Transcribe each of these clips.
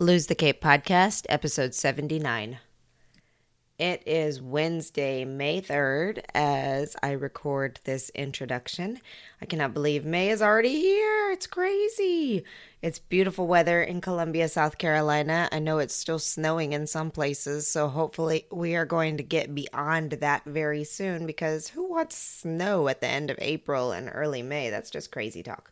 Lose the Cape podcast, episode 79. It is Wednesday, May 3rd, as I record this introduction. I cannot believe May is already here. It's crazy. It's beautiful weather in Columbia, South Carolina. I know it's still snowing in some places, so hopefully we are going to get beyond that very soon because who wants snow at the end of April and early May? That's just crazy talk.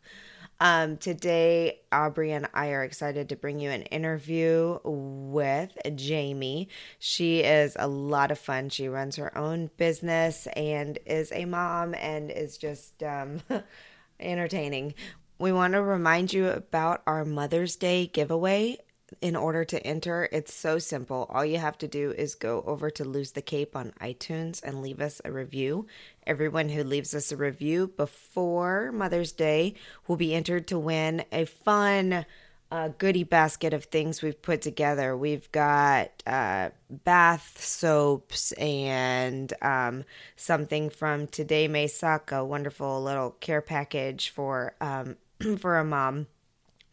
Um, today, Aubrey and I are excited to bring you an interview with Jamie. She is a lot of fun. She runs her own business and is a mom and is just um, entertaining. We want to remind you about our Mother's Day giveaway in order to enter, it's so simple. All you have to do is go over to Lose the Cape on iTunes and leave us a review. Everyone who leaves us a review before Mother's Day will be entered to win a fun uh, goodie basket of things we've put together. We've got uh, bath soaps and um, something from Today May Suck, a wonderful little care package for um, for a mom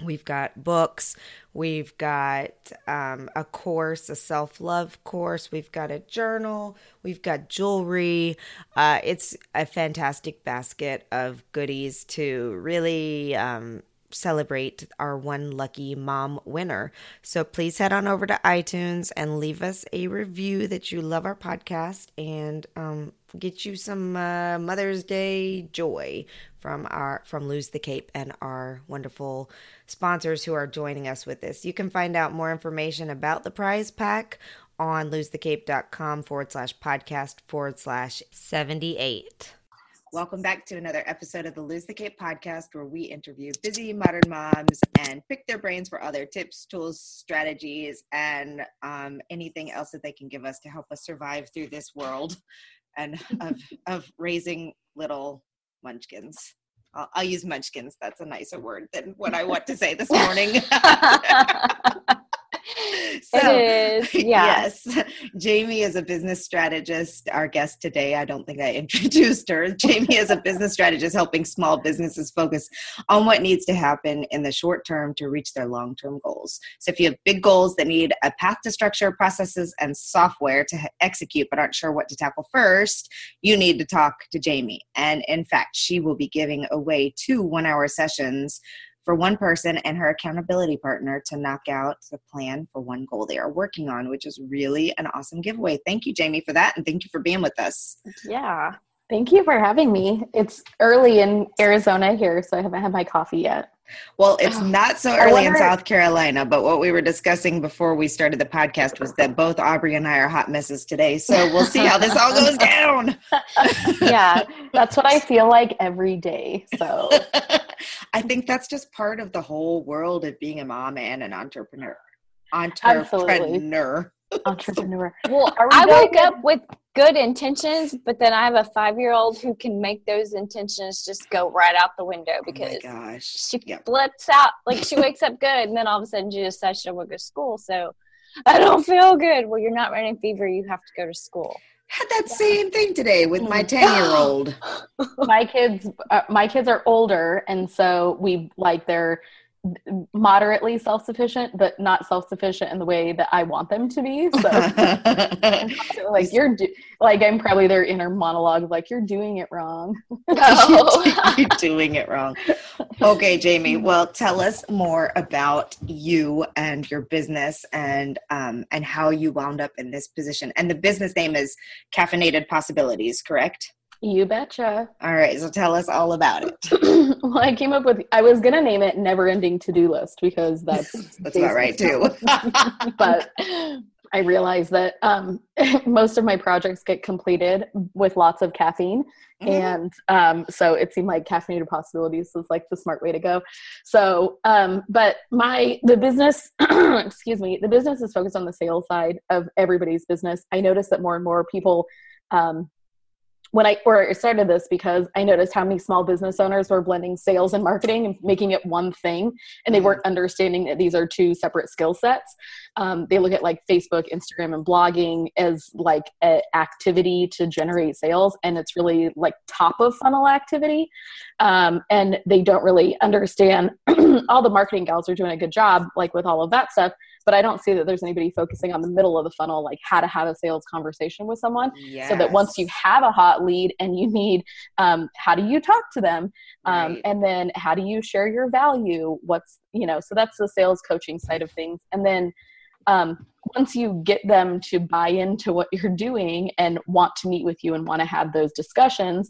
We've got books. We've got um, a course, a self love course. We've got a journal. We've got jewelry. Uh, it's a fantastic basket of goodies to really um, celebrate our one lucky mom winner. So please head on over to iTunes and leave us a review that you love our podcast and um, get you some uh, Mother's Day joy from our from Lose the Cape and our wonderful sponsors who are joining us with this. You can find out more information about the prize pack on losethecape.com forward slash podcast forward slash 78. Welcome back to another episode of the Lose the Cape podcast, where we interview busy modern moms and pick their brains for other tips, tools, strategies, and um, anything else that they can give us to help us survive through this world and of, of raising little munchkins. I'll, I'll, use munchkins. That's a nicer word than what I want to say this morning. so, it is. Yeah. Yes. Jamie is a business strategist. Our guest today, I don't think I introduced her. Jamie is a business strategist helping small businesses focus on what needs to happen in the short term to reach their long term goals. So, if you have big goals that need a path to structure, processes, and software to execute, but aren't sure what to tackle first, you need to talk to Jamie. And in fact, she will be giving away two one hour sessions for one person and her accountability partner to knock out the plan for one goal they are working on, which is really an awesome giveaway. Thank you, Jamie, for that. And thank you for being with us. Yeah. Thank you for having me. It's early in Arizona here, so I haven't had my coffee yet. Well, it's not so early wonder, in South Carolina, but what we were discussing before we started the podcast was that both Aubrey and I are hot messes today. So we'll see how this all goes down. yeah, that's what I feel like every day. So I think that's just part of the whole world of being a mom and an entrepreneur. Entrepreneur. Entrepreneur. well, I woke up with good intentions, but then I have a five year old who can make those intentions just go right out the window oh because oh she yep. flips out. Like she wakes up good, and then all of a sudden she decides she'll go to school. So I don't feel good. Well, you're not running fever. You have to go to school had that same thing today with my 10 year old my kids uh, my kids are older and so we like they're moderately self-sufficient but not self-sufficient in the way that i want them to be. So like you're do- like i'm probably their inner monologue like you're doing it wrong. You're doing it wrong. Okay jamie well tell us more about you and your business and um and how you wound up in this position. And the business name is caffeinated possibilities correct you betcha. All right, so tell us all about it. well, I came up with I was gonna name it "Never Ending To Do List" because that's that's about right too. but I realized that um, most of my projects get completed with lots of caffeine. Mm-hmm. And um, so it seemed like caffeinated possibilities was like the smart way to go. So, um, but my, the business, excuse me, the business is focused on the sales side of everybody's business. I noticed that more and more people um, when I or I started this because I noticed how many small business owners were blending sales and marketing and making it one thing, and they weren't understanding that these are two separate skill sets. Um, they look at like Facebook, Instagram, and blogging as like an activity to generate sales, and it's really like top of funnel activity, um, and they don't really understand. all the marketing gals are doing a good job, like with all of that stuff, but I don't see that there's anybody focusing on the middle of the funnel, like how to have a sales conversation with someone. Yes. So that once you have a hot lead and you need, um, how do you talk to them? Um, right. And then how do you share your value? What's, you know, so that's the sales coaching side of things. And then um, once you get them to buy into what you're doing and want to meet with you and want to have those discussions,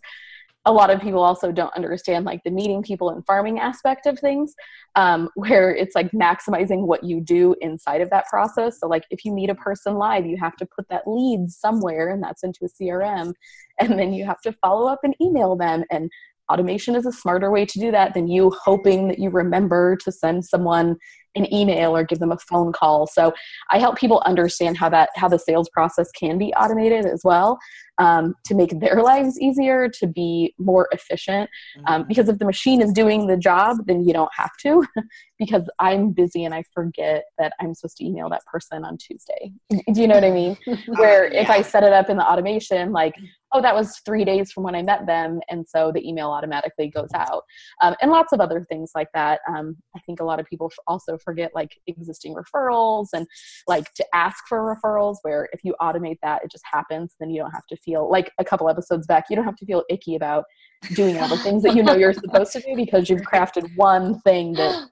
a lot of people also don't understand like the meeting people and farming aspect of things um, where it's like maximizing what you do inside of that process. So like if you meet a person live you have to put that lead somewhere and that's into a crm and then you have to follow up and email them and automation is a smarter way to do that than you hoping that you remember to send someone an email or give them a phone call. So i help people understand how that how the sales process can be automated as well um, to make their lives easier to be more efficient. Um, mm-hmm. because if the machine is doing the job then you don't have to because i'm busy and i forget that i'm supposed to email that person on tuesday. Do you know what i mean? Where if i set it up in the automation like oh, that was three days from when I met them. And so the email automatically goes out. Um, and lots of other things like that. Um, I think a lot of people also forget like existing referrals and like to ask for referrals, where if you automate that, it just happens. Then you don't have to feel like a couple episodes back, you don't have to feel icky about doing all the things that you know you're supposed to do because you've crafted one thing that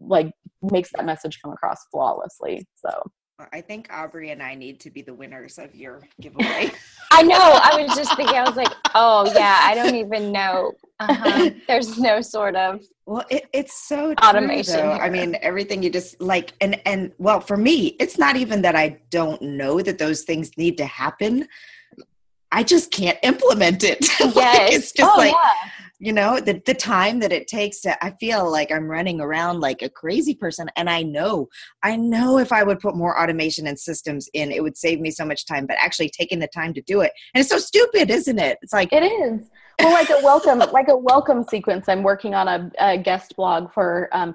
like makes that message come across flawlessly. So I think Aubrey and I need to be the winners of your giveaway. I know. I was just thinking. I was like, oh yeah, I don't even know. Uh-huh. There's no sort of well, it, it's so automation. True, I mean, everything you just like, and and well, for me, it's not even that I don't know that those things need to happen. I just can't implement it. Yes, like, it's just oh, like. Yeah you know the, the time that it takes to i feel like i'm running around like a crazy person and i know i know if i would put more automation and systems in it would save me so much time but actually taking the time to do it. And it's so stupid isn't it? It's like it is. Well like a welcome like a welcome sequence i'm working on a, a guest blog for um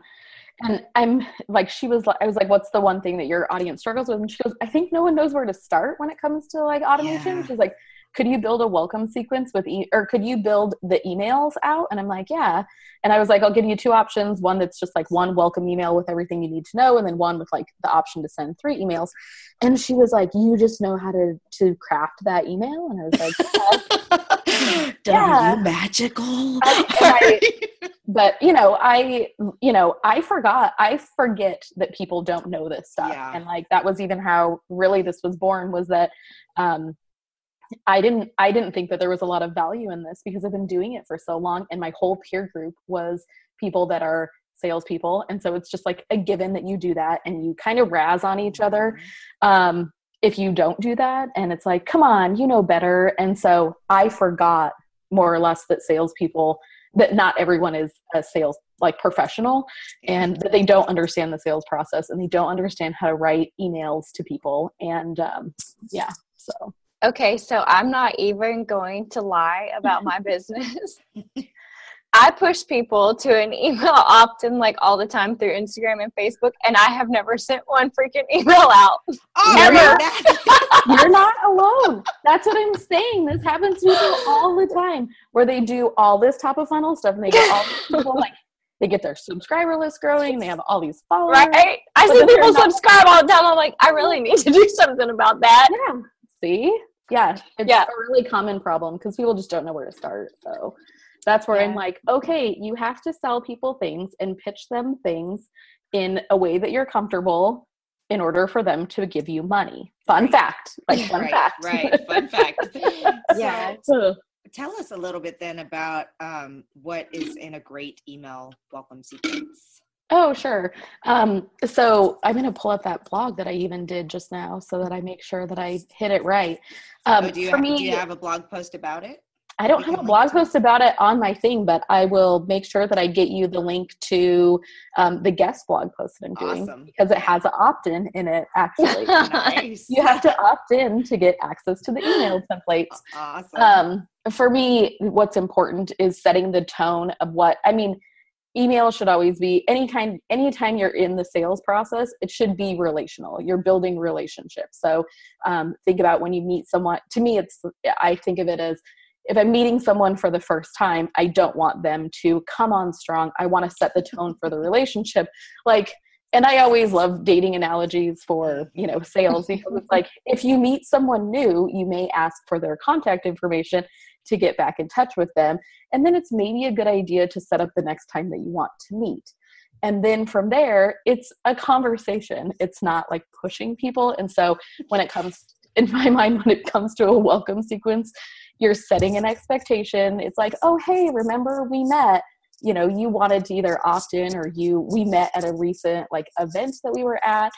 and i'm like she was like i was like what's the one thing that your audience struggles with? And she goes i think no one knows where to start when it comes to like automation. Yeah. she's like could you build a welcome sequence with e- or could you build the emails out? And i'm like yeah. And i was like i'll give you two options one that's just like one welcome email with everything you need to know and then one with like the option to send three emails. And she was like you just know how to to craft that email? And i was like yeah. are you magical I, but you know i you know i forgot i forget that people don't know this stuff. Yeah. and like that was even how really this was born was that um I didn't I didn't think that there was a lot of value in this because I've been doing it for so long and my whole peer group was people that are salespeople. And so it's just like a given that you do that and you kind of razz on each other. Mm-hmm. Um, if you don't do that and it's like, come on, you know better. And so I forgot more or less that salespeople that not everyone is a sales like professional and that they don't understand the sales process and they don't understand how to write emails to people and um, yeah so Okay, so I'm not even going to lie about my business. I push people to an email often, like all the time through Instagram and Facebook, and I have never sent one freaking email out. Oh, Never. You're not alone. That's what I'm saying. This happens to people all the time, where they do all this top of funnel stuff, and they get all these people like they get their subscriber list growing. They have all these followers. Right? I see people subscribe all the time. I'm like, I really need to do something about that. Yeah. See, yeah, it's yeah. a really common problem because people just don't know where to start. So that's where yeah. I'm like, okay, you have to sell people things and pitch them things in a way that you're comfortable in order for them to give you money. Fun fact. Like fun right, fact. Right. Fun fact. yeah. So, tell us a little bit then about um, what is in a great email welcome sequence. Oh, sure. Um, so I'm going to pull up that blog that I even did just now so that I make sure that I hit it right. Um, oh, do, you for ha- me, do you have a blog post about it? I don't you have a blog post about it on my thing, but I will make sure that I get you the link to um, the guest blog post that I'm doing Awesome. because it has an opt-in in it. Actually, Nice. you have to opt in to get access to the email templates. Awesome. um, for me what's important is setting the tone of what i mean email should always be any kind anytime you're in the sales process it should be relational. You're building relationships. So um, think about when you meet someone to me it's i think of it as if i'm meeting someone for the first time i don't want them to come on strong. I want to set the tone for the relationship. Like and i always love dating analogies for you know sales because it's like if you meet someone new you may ask for their contact information to get back in touch with them and then it's maybe a good idea to set up the next time that you want to meet. And then from there it's a conversation. It's not like pushing people. And so when it comes in my mind when it comes to a welcome sequence you're setting an expectation. It's like oh hey remember we met? You know you wanted to either opt in or you we met at a recent like event that we were at.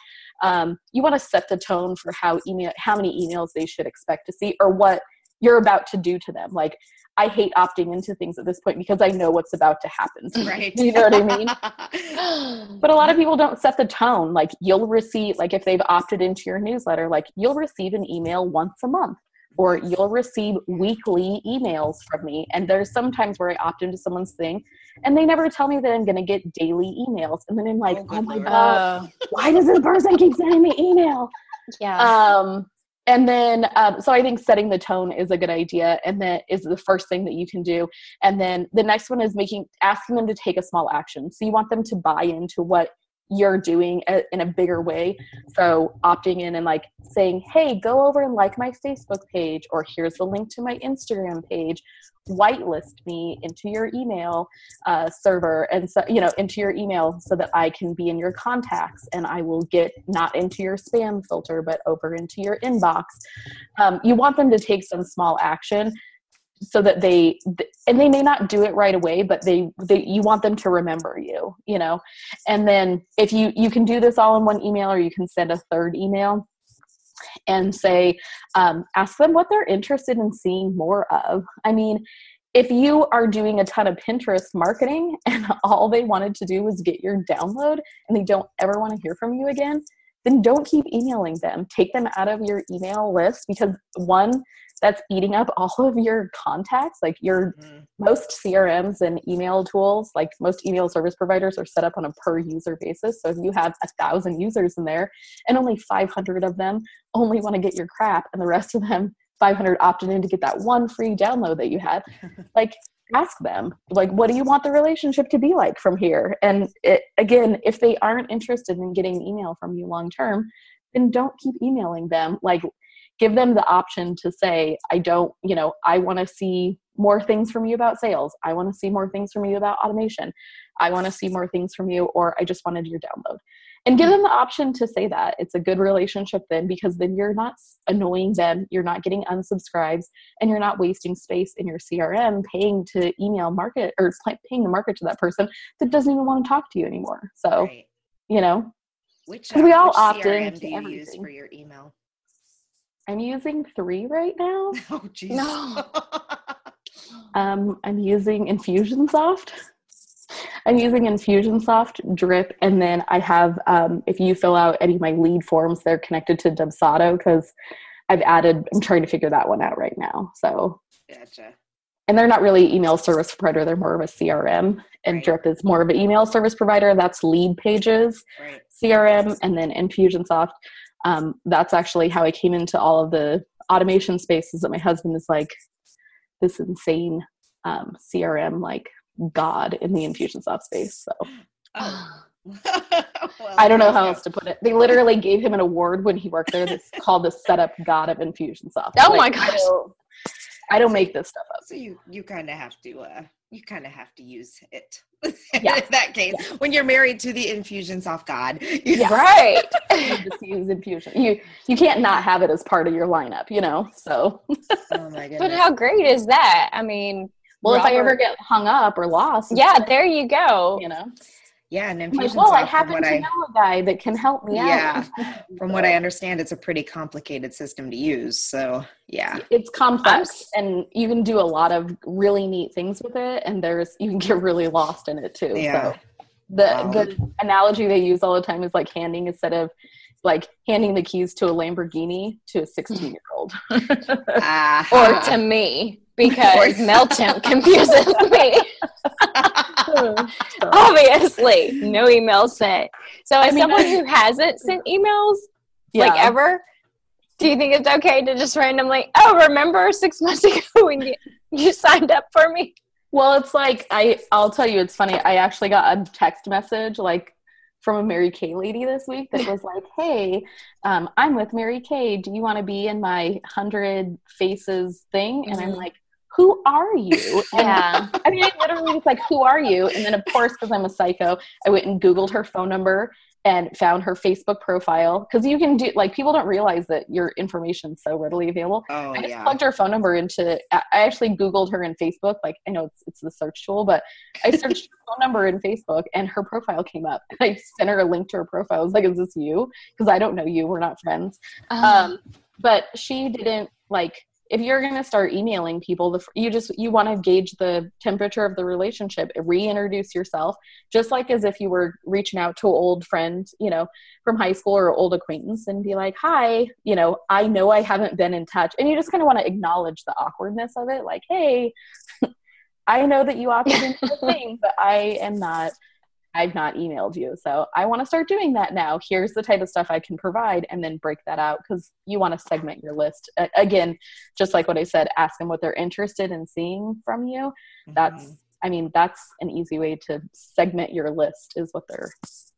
Um, you want to set the tone for how email how many emails they should expect to see or what you're about to do to them like i hate opting into things at this point because i know what's about to happen to me. right. you know what i mean but a lot of people don't set the tone like you'll receive like if they've opted into your newsletter like you'll receive an email once a month or you'll receive weekly emails from me and there's sometimes where i opt into someone's thing and they never tell me that i'm going to get daily emails and then i'm like Oh, oh, my Lord. god why does this person keep sending me email yeah. um and then um, so i think setting the tone is a good idea and that is the first thing that you can do. And then the next one is making asking them to take a small action. So you want them to buy into what you're doing a, in a bigger way. So opting in and like saying hey go over and like my facebook page or here's the link to my instagram page whitelist me into your email uh, server and so you know into your email so that i can be in your contacts and i will get not into your spam filter but over into your inbox. Um, you want them to take some small action so that they and they may not do it right away but they, they you want them to remember you you know? And then if you you can do this all in one email or you can send a third email and say um, ask them what they're interested in seeing more of. I mean if you are doing a ton of pinterest marketing and all they wanted to do was get your download and they don't ever want to hear from you again then don't keep emailing them. Take them out of your email list because one that's eating up all of your contacts like your Mhm. most crms and email tools like most email service providers are set up on a per user basis so if you have a thousand users in there and only 500 of them only want to get your crap and the rest of them 500 opted in to get that one free download that you had like ask them like what do you want the relationship to be like from here and it, again if they aren't interested in getting email from you long term then don't keep emailing them like give them the option to say i don't you know i want to see more things from you about sales. I want to see more things from you about automation. I want to see more things from you or i just wanted your download. And give hmm. them the option to say that. It's a good relationship then because then you're not annoying them you're not getting unsubscribes and you're not wasting space in your crm paying to email market or paying to market to that person that doesn't even want to talk to you anymore. So Right. you know? Which, we uh, all which opt CRM into do you use for your email? I'm using three right now Oh, jeez. No. Um, I'm using Infusionsoft. I'm using Infusionsoft, Drip, and then I have, um, if you fill out any of my lead forms, they're connected to Dubsado because I've added, I'm trying to figure that one out right now. So, gotcha. and they're not really email service provider, they're more of a CRM, and Right. Drip is more of an email service provider. That's lead pages. Right. CRM and then Infusionsoft. Um, that's actually how I came into all of the automation spaces that my husband is like this insane um, CRM like god in the Infusionsoft space. So Oh. I don't know how else to put it. They literally gave him an award when he worked there that's called the setup god of Infusionsoft. Oh my I gosh. don't, I don't make this stuff up. So you you kind of have to uh you kind of have to use it. Yeah. In that case, when you're married to the Infusionsoft God. you- Yeah. right. You just use infusion. You you can't not have it as part of your lineup, you know. So Oh my goodness. But how great is that? I mean, well, if I ever get hung up or lost, yeah, there you go. you know. Yeah, and I'm like, well, I happen to I know a guy that can help me yeah, out. from what I understand, it's a pretty complicated system to use. So yeah, it's complex s- and you can do a lot of really neat things with it and there's you can get really lost in it too Yeah. so the Wow. the analogy they use all the time is like handing instead of like handing the keys to a lamborghini to a 16 year old Ah. or to me because MailChimp confuses me. Obviously, no emails sent. So, as mean, someone I- who hasn't sent emails like ever, do you think it's okay to just randomly? Oh, remember six months ago when you you signed up for me? well it's like i i'll tell you it's funny i actually got a text message like from a mary kay lady this week that was like hey um, i'm with mary kay do you want to be in my 100 faces thing and i'm Mhm. like who are you Yeah. I mean, I literally was like, "Who are you?" And then, of course, because I'm a psycho, I went and Googled her phone number and found her Facebook profile. Because you can do like people don't realize that your information's so readily available. oh I just yeah. plugged her phone number into. I actually Googled her in Facebook. Like I know it's it's the search tool, but I searched her phone number in Facebook, and her profile came up. And I sent her a link to her profile. I was like, "Is this you?" Because I don't know you. We're not friends um, but she didn't like if you're going to start emailing people the, you just you want to gauge the temperature of the relationship reintroduce yourself just like as if you were reaching out to an old friend you know from high school or old acquaintance and be like hi you know i know i haven't been in touch and you just kind of want to acknowledge the awkwardness of it like hey i know that you opted into the thing but i am not I've not emailed you. So I want to start doing that now. Here's the type of stuff I can provide and then break that out because you want to segment your list. A- again, just like what I said, ask them what they're interested in seeing from you. That's, Mhm. I mean, that's an easy way to segment your list is what they're,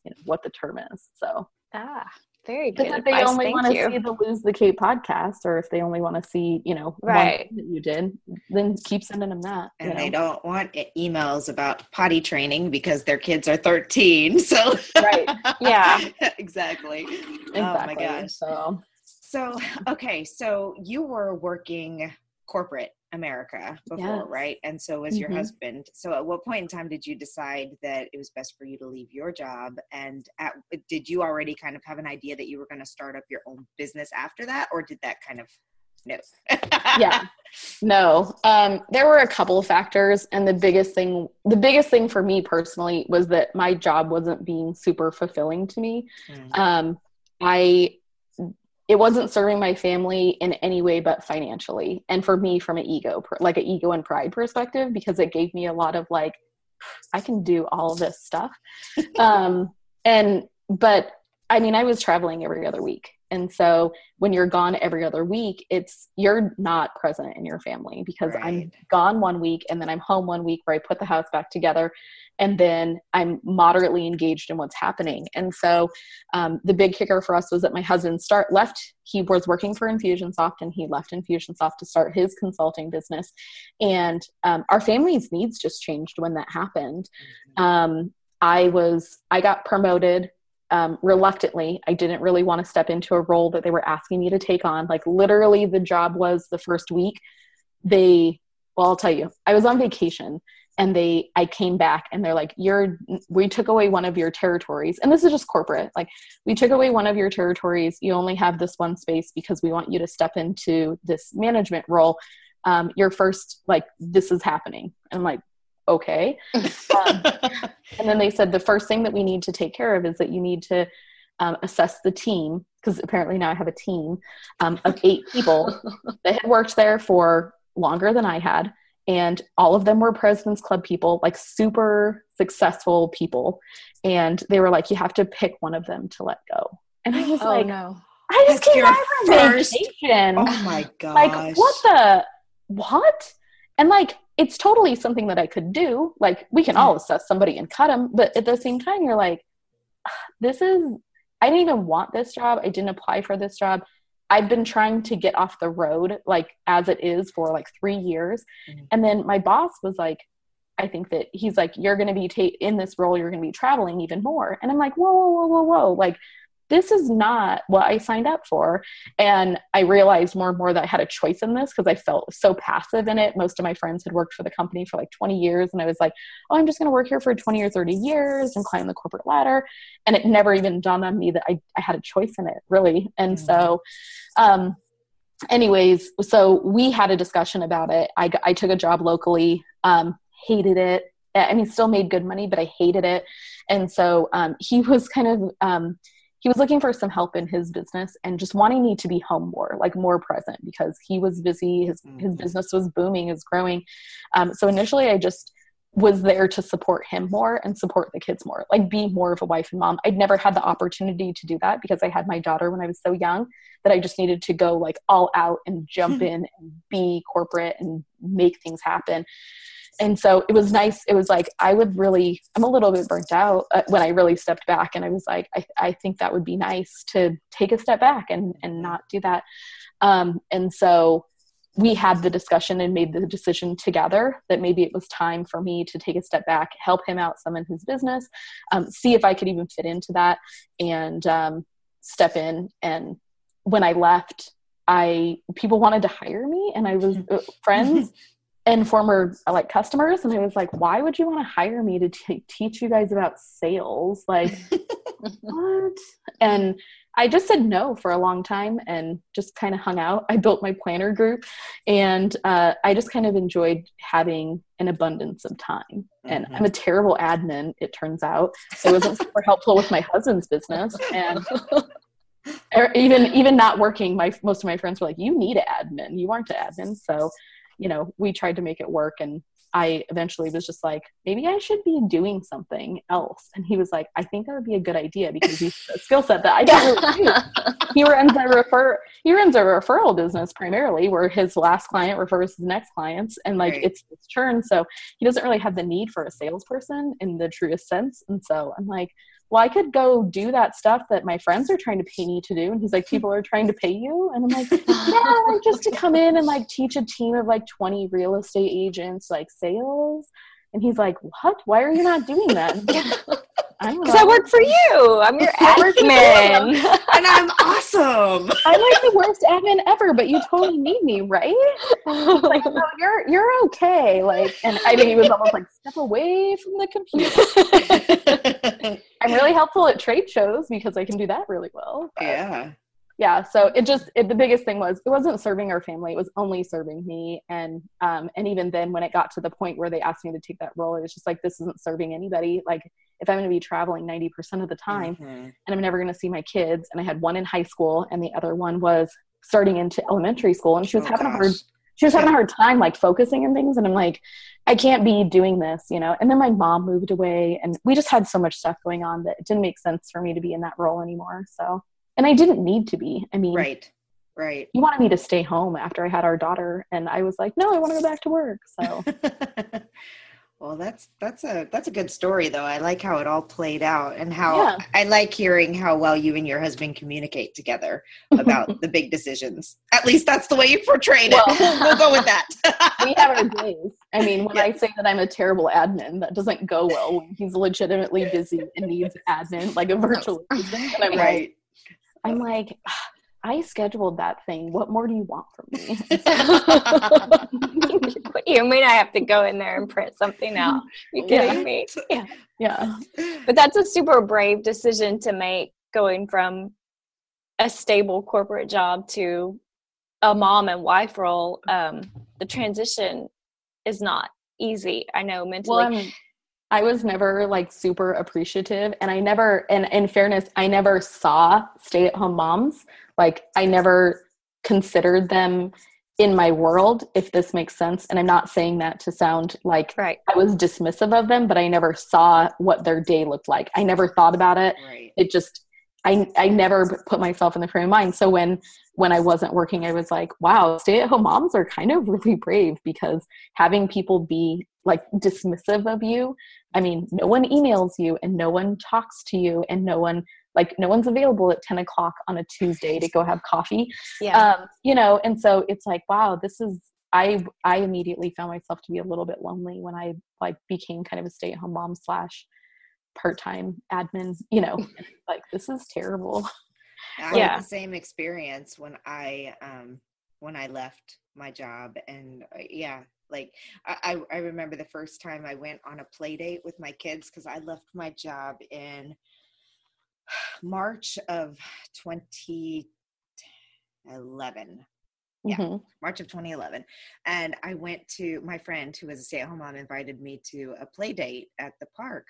you know, what the term is. So ah, very good. because if they only want to see the Lose the Cape podcast or if they only want to see, you know, Right. thing that you did, then keep sending them that. you and they don't want emails about potty training because their kids are 13 so Right. Yeah. exactly Exactly. oh my gosh So so okay so you were working corporate america before Yes. right? And so was your Mhm. husband. So at what point in time did you decide that it was best for you to leave your job? And at, did you already kind of have an idea that you were going to start up your own business after that or did that kind of no? Yeah. No. Um there were a couple of factors and the biggest thing the biggest thing for me personally was that my job wasn't being super fulfilling to me. Mm. um i it wasn't serving my family in any way but financially and for me from an ego like an ego and pride perspective because it gave me a lot of like i can do all this stuff. Um and but i mean i was traveling every other week and so when you're gone every other week it's you're not present in your family because i'm gone one week and then i'm home one week where i put the house back together and then i'm moderately engaged in what's happening. And so um, the big kicker for us was that my husband start left he was working for infusionsoft and he left infusionsoft to start his consulting business. And um, our family's needs just changed when that happened. Um, i was i got promoted um, reluctantly i didn't really want to step into a role that they were asking me to take on. Like literally the job was the first week. They well i'll tell you i was on vacation and they i came back and they're like you're we took away one of your territories and this is just corporate like we took away one of your territories. You only have this one space because we want you to step into this management role. Um, your first like this is happening. And i'm like okay um, and then they said the first thing that we need to take care of is that you need to um, assess the team because apparently now I have a team um, of eight people that had worked there for longer than I had. And all of them were President's Club people, like super successful people. And they were like, you have to pick one of them to let go. And I was oh like, no. I just That's came back from first- vacation oh my god! like what the what and like it's totally something that i could do. Like we can all assess somebody and cut them but at the same time you're like "Ah, this is i didn't even want this job. I didn't apply for this job. I've been trying to get off the road like as it is for like three years. Mhm. and then my boss was like i think that he's like you're going to be ta- in this role you're going to be traveling even more. And i'm like whoa whoa whoa whoa whoa like this is not what I signed up for. And I realized more and more that I had a choice in this because I felt so passive in it. Most of my friends had worked for the company for like 20 years. And I was like, oh, I'm just going to work here for 20 or 30 years and climb the corporate ladder. And it never even dawned on me that I, I had a choice in it, really. And mm-hmm. so, um, anyways, so we had a discussion about it. I, I took a job locally, um, hated it. I mean, still made good money, but I hated it. And so um, he was kind of, um, he was looking for some help in his business and just wanting me to be home more, like more present because he was busy. His, mm-hmm. his business was booming, is growing. Um, so initially I just was there to support him more and support the kids more, like be more of a wife and mom. I'd never had the opportunity to do that because I had my daughter when I was so young that I just needed to go like all out and jump in and be corporate and make things happen. And so it was nice. It was like I would really, I'm a little bit burnt out uh, when I really stepped back, and I was like, I, I think that would be nice to take a step back and and not do that. Um, and so we had the discussion and made the decision together that maybe it was time for me to take a step back, help him out some in his business, um, see if I could even fit into that, and um, step in. And when I left, I people wanted to hire me, and I was uh, friends and former like customers, and I was like, why would you want to hire me to t- teach you guys about sales? Like, what? And I just said no for a long time and just kind of hung out. I built my planner group and uh, I just kind of enjoyed having an abundance of time. And mm-hmm. I'm a terrible admin, it turns out. It wasn't super helpful with my husband's business. And even even not working, my most of my friends were like, "You need an admin. You aren't an admin." So, you know, we tried to make it work, and I eventually was just like, maybe I should be doing something else. And he was like, I think that would be a good idea because he's a skill set that I don't really do. He runs a refer he runs a referral business primarily where his last client refers his next clients and like right. it's it's churn. So he doesn't really have the need for a salesperson in the truest sense. And so I'm like, well, I could go do that stuff that my friends are trying to pay me to do. And he's like, people are trying to pay you. And I'm like, yeah, like just to come in and like teach a team of like 20 real estate agents, like sales. And he's like, what? Why are you not doing that? Because I, I, work for you. I'm your admin. and I'm awesome. I'm like the worst admin ever, but you totally need me, right? like, no, you're you're okay. Like, and I think he was almost like, step away from the computer. I'm really helpful at trade shows because I can do that really well. But. Yeah yeah so it just it, the biggest thing was it wasn't serving our family it was only serving me. And um and even then when it got to the point where they asked me to take that role it was just like this isn't serving anybody. Like if i'm going to be traveling 90% of the time mm-hmm. and i'm never going to see my kids and i had one in high school and the other one was starting into elementary school. And she was oh, having gosh. a hard she was having a hard time like focusing and things. And i'm like i can't be doing this you know? And then my mom moved away and we just had so much stuff going on that it didn't make sense for me to be in that role anymore. So and I didn't need to be. I mean, right, right. He wanted me to stay home after I had our daughter, and I was like, no, I want to go back to work. So. well, that's that's a that's a good story, though. I like how it all played out, and how yeah. I like hearing how well you and your husband communicate together about the big decisions. At least that's the way you portrayed it. Well, go with that. we have our days. I mean, when yes. I say that I'm a terrible admin, that doesn't go well when he's legitimately busy and needs admin, like a virtual. And I'm right. I'm like, I scheduled that thing. What more do you want from me? you mean I have to go in there and print something out? You kidding yeah. me? Yeah. Yeah. But that's a super brave decision to make going from a stable corporate job to a mom and wife role. Um, the transition is not easy. I know mentally. Well, I was never like super appreciative and I never and in fairness I never saw stay at home moms like I never considered them in my world if this makes sense and I'm not saying that to sound like right. I was dismissive of them but I never saw what their day looked like I never thought about it right. it just I I never put myself in the frame of mind so when when I wasn't working I was like wow stay at home moms are kind of really brave because having people be like dismissive of you i mean no one emails you and no one talks to you and no one like no one's available at 10 o'clock on a tuesday to go have coffee yeah. um, you know and so it's like wow this is i i immediately found myself to be a little bit lonely when i like became kind of a stay-at-home mom slash part-time admin you know like this is terrible I Yeah. had the same experience when I um when I left my job and uh, yeah, like I I remember the first time I went on a play date with my kids cuz I left my job in March of 2011. Yeah. Mhm. March of 2011. And I went to my friend who was a stay at home mom invited me to a play date at the park.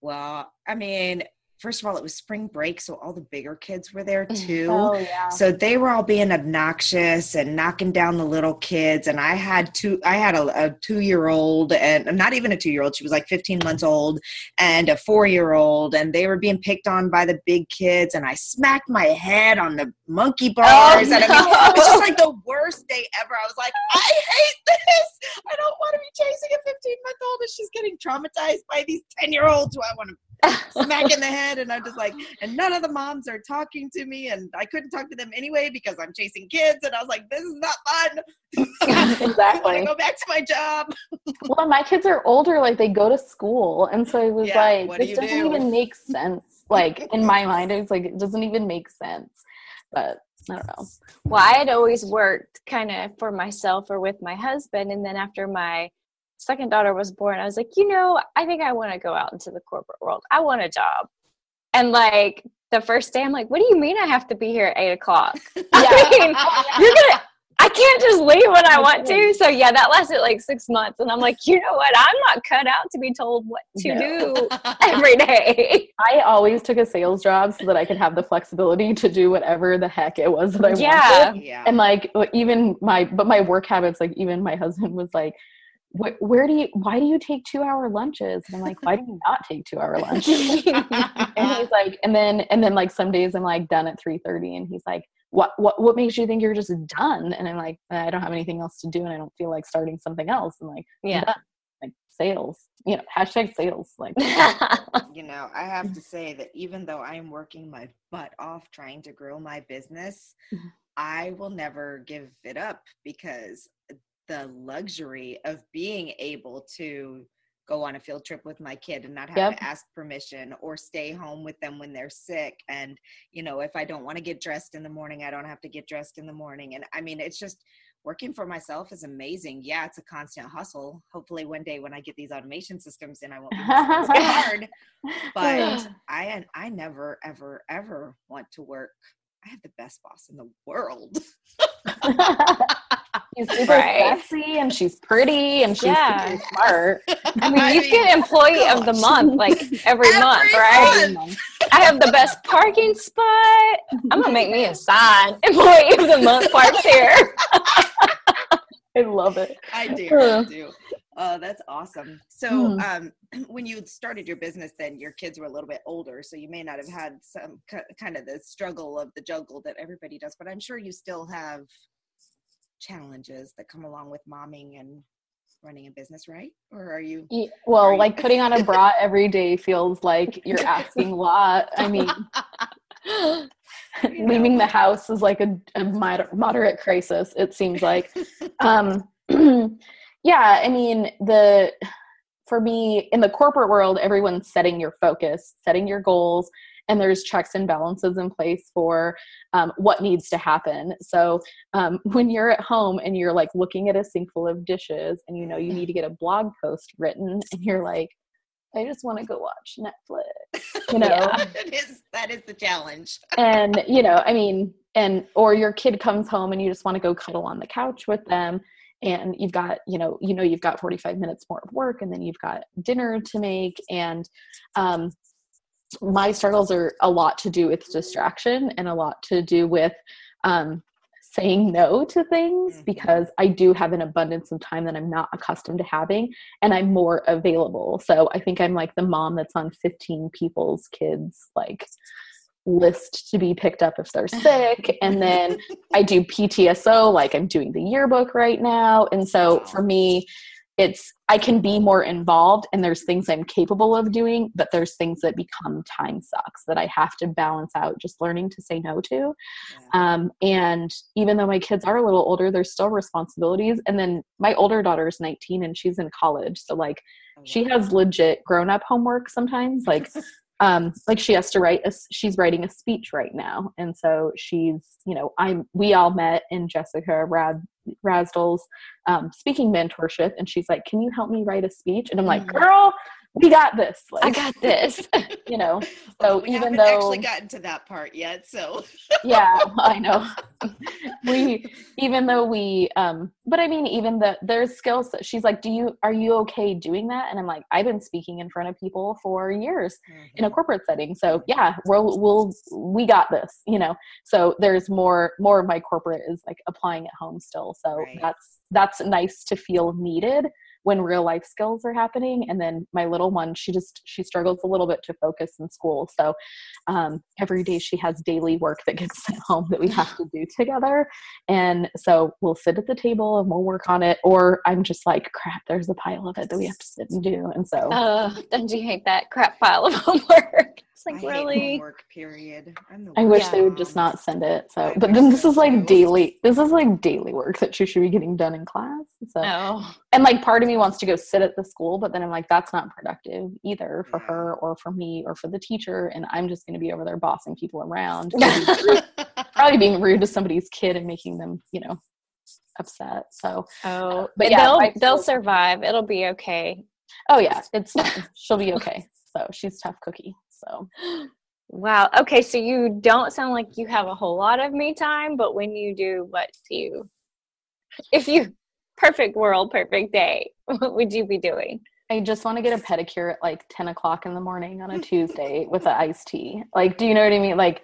Well, I mean, first of all, it was spring break, so all the bigger kids were there mm-hmm. too. oh yeah So they were all being obnoxious and knocking down the little kids. And I had two, I had a, a two year old and not even a two year old. She was like 15 months old and a four year old. And they were being picked on by the big kids. And I smacked my head on the monkey oh, bars. And I mean, it was just like the worst day ever. I was like, I hate this. I don't want to be chasing a 15 month old and she's getting traumatized by these 10 year olds who I want to smack in the head and i'm just like and none of the moms are talking to me and i couldn't talk to them anyway because i'm chasing kids and i was like this is not fun i want exactly to go back to my job well my kids are older like they go to school and so it was Yeah, like what do this doesn't do? even make sense like in my mind it's like it doesn't even make sense but i don't know Well, I had always worked kind of for myself or with my husband. And then after my second daughter was born, I was like, you know, I think I want to go out into the corporate world. I want a job. And like the first day, I'm like, what do you mean I have to be here at eight o'clock? I mean, you're gonna I can't just leave when I want to. So yeah, that lasted like six months. And I'm like, you know what? I'm not cut out to be told what to No. do every day. I always took a sales job so that I could have the flexibility to do whatever the heck it was that I Yeah. wanted. yeah And like even my, but my work habits, like even my husband was like, "Wh- where do you, why do you take two hour lunches? And I'm like, why do you not take two hour lunches? and he's like, and then, and then like some days I'm like done at 3.30 and he's like, what, what, what makes you think you're just done? And I'm like, I don't have anything else to do and I don't feel like starting something else. And like, Yeah. like sales, you know, hashtag sales. Like, you know i have to say that even though i'm working my butt off trying to grow my business Mhm. i will never give it up because the luxury of being able to go on a field trip with my kid and not have Yep. to ask permission or stay home with them when they're sick and you know if i don't want to get dressed in the morning i don't have to get dressed in the morning and i mean it's just working for myself is amazing yeah it's a constant hustle hopefully one day when i get these automation systems in i won't be so hard but I I never ever ever want to work. I have the best boss in the world. she's super Right. sexy and she's pretty and she's Yeah. super smart. I mean, you mean, get employee of the month like every, month, Every right? month. I have the best parking spot. I'm gonna make me a sign. Employee of the month parks here. I love it. I do. I do. Oh, that's awesome. So, Hmm. um, when you started your business, then your kids were a little bit older, so you may not have had some ki- kind of the struggle of the juggle that everybody does. But I'm sure you still have challenges that come along with momming and running a business, right? Or are you? Well, Right. like putting on a bra every day feels like you're asking a lot. I mean, leaving the house is like a, a moder- moderate crisis. It seems like. um, yeah, I mean the for me in the corporate world, everyone's setting your focus, setting your goals, and there's checks and balances in place for um, what needs to happen. So um, when you're at home and you're like looking at a sink full of dishes, and you know you need to get a blog post written, and you're like, I just want to go watch Netflix, you know it is that is the challenge. and you know i mean and or your kid comes home and you just want to go cuddle on the couch with them and you've got you know you know you've got 45 minutes more of work and then you've got dinner to make and um my struggles are a lot to do with distraction and a lot to do with um saying no to things Mhm. because I do have an abundance of time that I'm not accustomed to having and I'm more available. So I think I'm like the mom that's on 15 people's kids like list to be picked up if they're sick and then I do PTSO like I'm doing the yearbook right now and so for me it's i can be more involved and there's things i'm capable of doing but there's things that become time sucks that i have to balance out just learning to say no to. Yeah. um, and even though my kids are a little older there's still responsibilities. And then my older daughter is 19 and she's in college. So like Oh, she has legit grown-up homework sometimes. Like um like she has to write a she's writing a speech right now. And so she's you know i'm we all met in jessica Rad, rasdal's um, speaking mentorship and she's like can you help me write a speech and i'm like Mhm. girl we got this I got this. you know So Well, we even haven't actually gotten to that part yet, so. Yeah i know. We even though we um but i mean even the there's skills that she's like do you are you okay doing that? And i'm like i've been speaking in front of people for years in a corporate setting so yeah we'll we'll we got this you know? So there's more more of my corporate is like applying at home still so Right. that's that's nice to feel needed when real life skills are happening and then my little one she just she struggles a little bit to focus in school. So um, every day she has daily work that gets sent home that we have to do together. And so we'll sit at the table and we'll work on it or i'm just like crap there's a pile of it that we have to sit and do. And so don't you hate that crap pile of homework? It's like hate really. homework, period. I'm the I wish worst they would just not send it. So, I but then this so is like too. daily. This is like daily work that she should be getting done in class. So, Oh, and like part of me wants to go sit at the school, but then I'm like, that's not productive either for Yeah. her or for me or for the teacher. And I'm just going to be over there bossing people around, probably being rude to somebody's kid and making them, you know, upset. So, oh, uh, But but yeah, they'll my they'll school- survive. It'll be okay. oh yeah, it's she'll be okay. So she's tough cookie. So Wow. Okay, so you don't sound like you have a whole lot of me time, but when you do, what do you? If you perfect world, perfect day, what would you be doing? I just want to get a pedicure at like 10 o'clock in the morning on a Tuesday with an iced tea. Like, do you know what I mean? Like,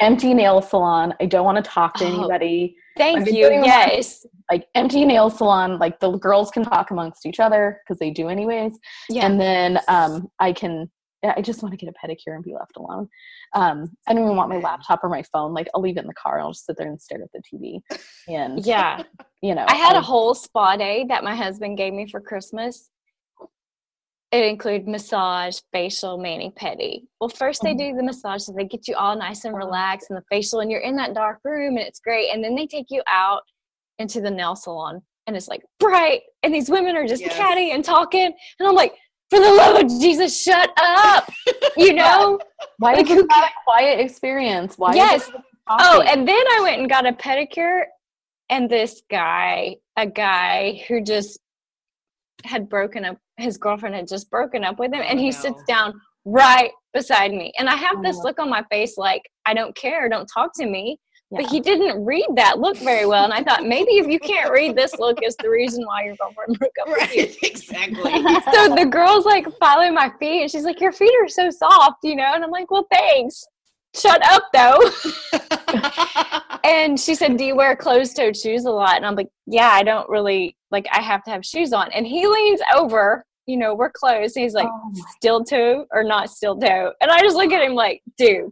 empty nail salon. I don't want to talk to Oh. anybody. Thank you. Yes. Like, empty nail salon. Like, the girls can talk amongst each other because they do anyways. Yeah. And then um, I can, I just want to get a pedicure and be left alone. Um, I don't even want my laptop or my phone. Like, I'll leave it in the car. I'll just sit there and stare at the TV. And, yeah. you know, I had a um whole spa day that my husband gave me for Christmas. It included massage, facial, mani pedi. Well, first they mm-hmm. do the massage, so they get you all nice and uh-huh. relaxed, and the facial, and you're in that dark room, and it's great. And then they take you out into the nail salon, and it's like bright, and these women are just Yes. catty and talking, and I'm like, for the love of Jesus, shut up! You know? why like, is it not a quiet experience? Why Yes. Oh, and then I went and got a pedicure, and this guy, a guy who just had broken up, his girlfriend had just broken up with him, and Oh, he no. sits down right beside me. And I have this Oh. look on my face like, I don't care, don't talk to me. Yeah. But he didn't read that look very well. And I thought, maybe if you can't read this look, is the reason why your girlfriend broke up with you. Right, exactly. So the girl's like following my feet, and she's like, Your feet are so soft, you know? And I'm like, Well, thanks. Shut up, though. And she said, Do you wear closed toed shoes a lot? And I'm like, Yeah, I don't really like I have to have shoes on. And he leans over, you know, we're closed. And he's like, Oh Steel toe or not still toe. And I just look at him like, dude,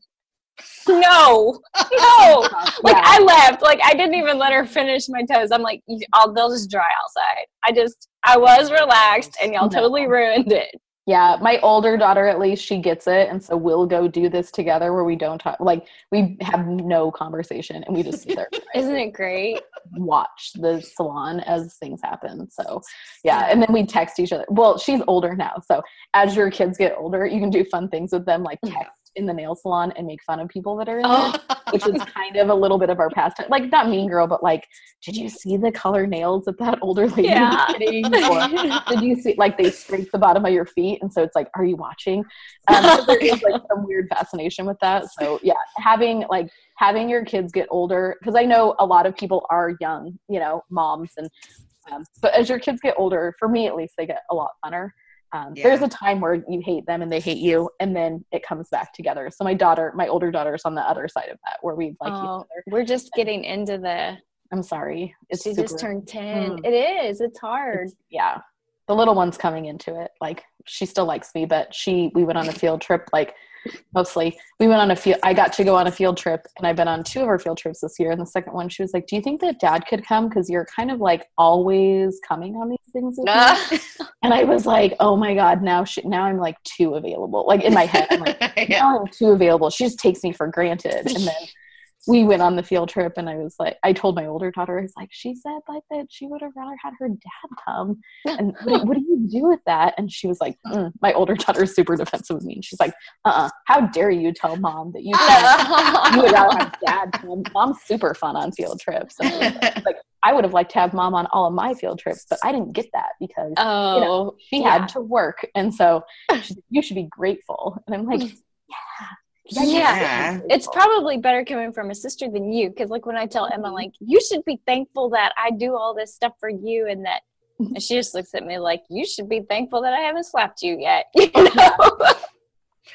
no, no. Like Yeah. I left. Like I didn't even let her finish my toes. I'm like, I'll they'll just dry outside. I just I was relaxed and y'all No. totally ruined it. Yeah, my older daughter at least she gets it, and so we'll go do this together where we don't talk, like we have no conversation, and we just sit there Isn't it great? watch the salon as things happen. So yeah, and then we text each other. Well, she's older now, so as your kids get older, you can do fun things with them, like text in the nail salon and make fun of people that are in Oh. there, which is kind of a little bit of our past. Like not mean girl, but like, did you see the color nails that that older lady Yeah. was getting? Or did you see like they scrape the bottom of your feet and so it's like are you watching um, there is like some weird fascination with that so yeah having like having your kids get older because i know a lot of people are young you know moms and um, but as your kids get older for me at least they get a lot funner um, there's a time where you hate them and they hate you and then it comes back together. So my daughter my older daughter is on the other side of that where we like Oh, we're just getting into the i'm sorry. It's she super, just turned 10 Mm. it is. It's hard. It's- yeah. The little one's coming into it. Like she still likes me but she we went on a field trip like mostly. We went on a field. I got to go on a field trip, and I've been on two of our field trips this year. And the second one, she was like, "Do you think that Dad could come? Because you're kind of like always coming on these things." Me." Ah. and I was like, "Oh my god, now she, now I'm like too available." Like in my head, I'm like, Yeah. now I'm too available. She just takes me for granted. And then we went on the field trip and I was like I told my older daughter, I was like, she said like that she would have rather had her dad come. And what, do- what do you do with that? And she was like, mm. my older daughter is super defensive of me. And she's like, uh-uh, how dare you tell mom that you can you would rather have dad come. Mom's super fun on field trips. And I was like, like, I would have liked to have mom on all of my field trips, but I didn't get that because oh, you know, she yeah. had to work. And so you should be grateful. And I'm like, yeah. Yeah. it's probably better coming from a sister than you because like when i tell emma Mm-hmm. like you should be thankful that i do all this stuff for you and that Mm-hmm. and she just looks at me like you should be thankful that i haven't slapped you yet you know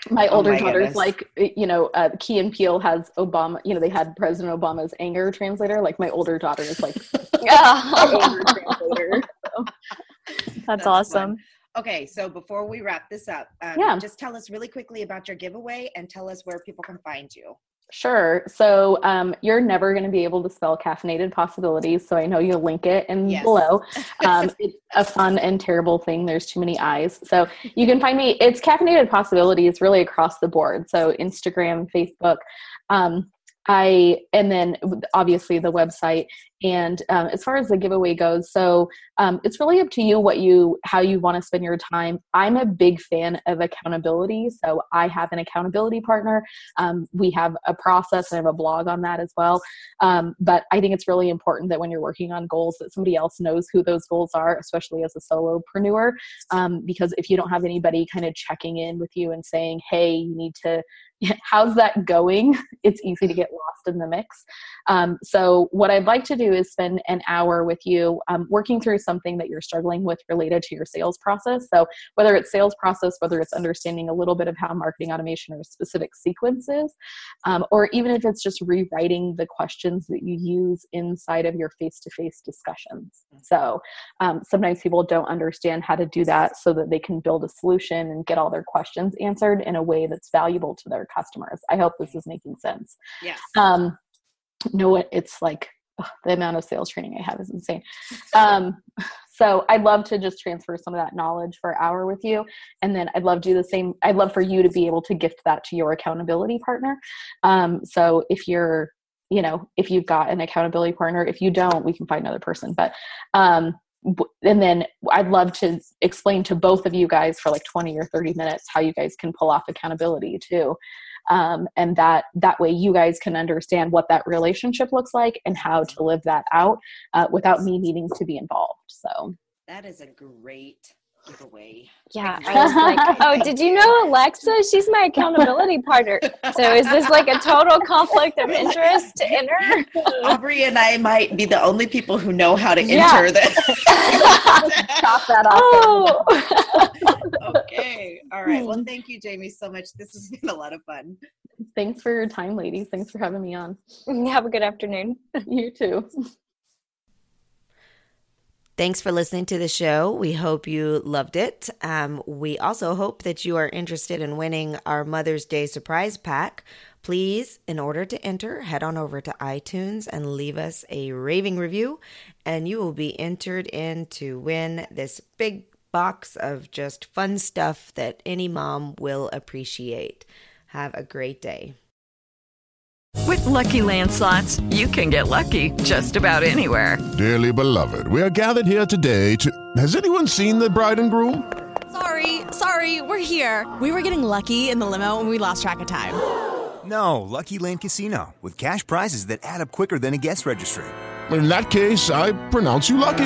my Oh older my daughter's goodness. like you know uh, key and peele has obama you know they had president obama's anger translator like my older daughter is like my anger translator so. that's, That's awesome fun. Okay, so before we wrap this up, um, Yeah. just tell us really quickly about your giveaway and tell us where people can find you. Sure. So um, you're never going to be able to spell caffeinated possibilities. So I know you'll link it in Yes. below. Um, it's a fun and terrible thing. There's too many eyes. So you can find me. It's caffeinated possibilities really across the board. So Instagram, Facebook. Um, I and then obviously the website and um, as far as the giveaway goes, so um, it's really up to you what you how you want to spend your time. I'm a big fan of accountability, so I have an accountability partner um, we have a process I have a blog on that as well. Um, but I think it's really important that when you're working on goals, that somebody else knows who those goals are, especially as a solopreneur. Um, because if you don't have anybody kind of checking in with you and saying, "Hey, you need to," how's that going? It's easy to get lost in the mix. Um, so what I'd like to do is spend an hour with you um, working through something that you're struggling with related to your sales process. So whether it's sales process, whether it's understanding a little bit of how marketing automation or specific sequences, um, or even if it's just rewriting the questions that you use inside of your face-to-face discussions. So um, sometimes people don't understand how to do that so that they can build a solution and get all their questions answered in a way that's valuable to their customers. I hope this is making sense. Yes. Um, no, it- it's like the amount of sales training I have is insane. Um, so I'd love to just transfer some of that knowledge for an hour with you, and then I'd love to do the same. I'd love for you to be able to gift that to your accountability partner. Um, so if you're, you know, if you've got an accountability partner, if you don't, we can find another person. But um, and then I'd love to explain to both of you guys for like 20 or 30 minutes how you guys can pull off accountability too um, and that that way you guys can understand what that relationship looks like and how to live that out uh, without me needing to be involved so That is a great giveaway. yeah i was like oh did you know alexa she's my accountability partner so is this like a total conflict of interest in her Aubrey and I might be the only people who know how to Yeah. enter the. chop that off oh okay. All right. Well, thank you, Jamie, so much. This has been a lot of fun. thanks for your time ladies thanks for having me on have a good afternoon you too Thanks for listening to the show. We hope you loved it. Um, we also hope that you are interested in winning our Mother's Day surprise pack. Please, in order to enter, head on over to iTunes and leave us a raving review, and you will be entered in to win this big box of just fun stuff that any mom will appreciate. Have a great day. With Lucky Land slots, you can get lucky just about anywhere. Dearly beloved, we are gathered here today to. Has anyone seen the bride and groom? Sorry, sorry, we're here. We were getting lucky in the limo and we lost track of time. No, Lucky Land Casino, with cash prizes that add up quicker than a guest registry. In that case, I pronounce you lucky.